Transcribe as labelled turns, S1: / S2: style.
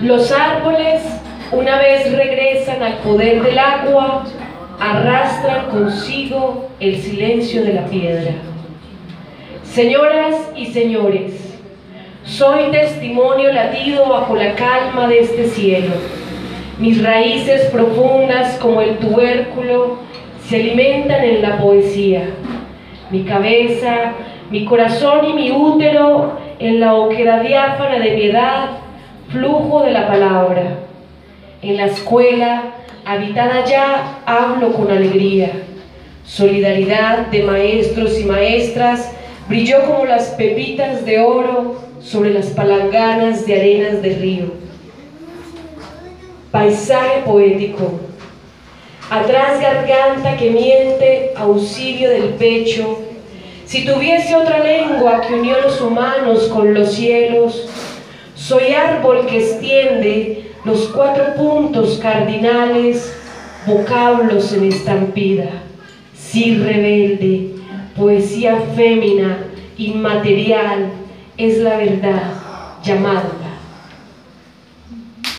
S1: Los árboles, una vez regresan al poder del agua, arrastran consigo el silencio de la piedra. Señoras y señores, soy testimonio latido bajo la calma de este cielo. Mis raíces profundas como el tubérculo se alimentan en la poesía. Mi cabeza, mi corazón y mi útero en la oquedad diáfana de mi edad flujo de la palabra. En la escuela, habitada ya, hablo con alegría. Solidaridad de maestros y maestras brilló como las pepitas de oro sobre las palanganas de arenas de río. Paisaje poético. Atrás garganta que miente, auxilio del pecho. Si tuviese otra lengua que unió los humanos con los cielos, soy árbol que extiende los cuatro puntos cardinales, vocablos en estampida. Sí rebelde, poesía fémina, inmaterial, es la verdad, llamada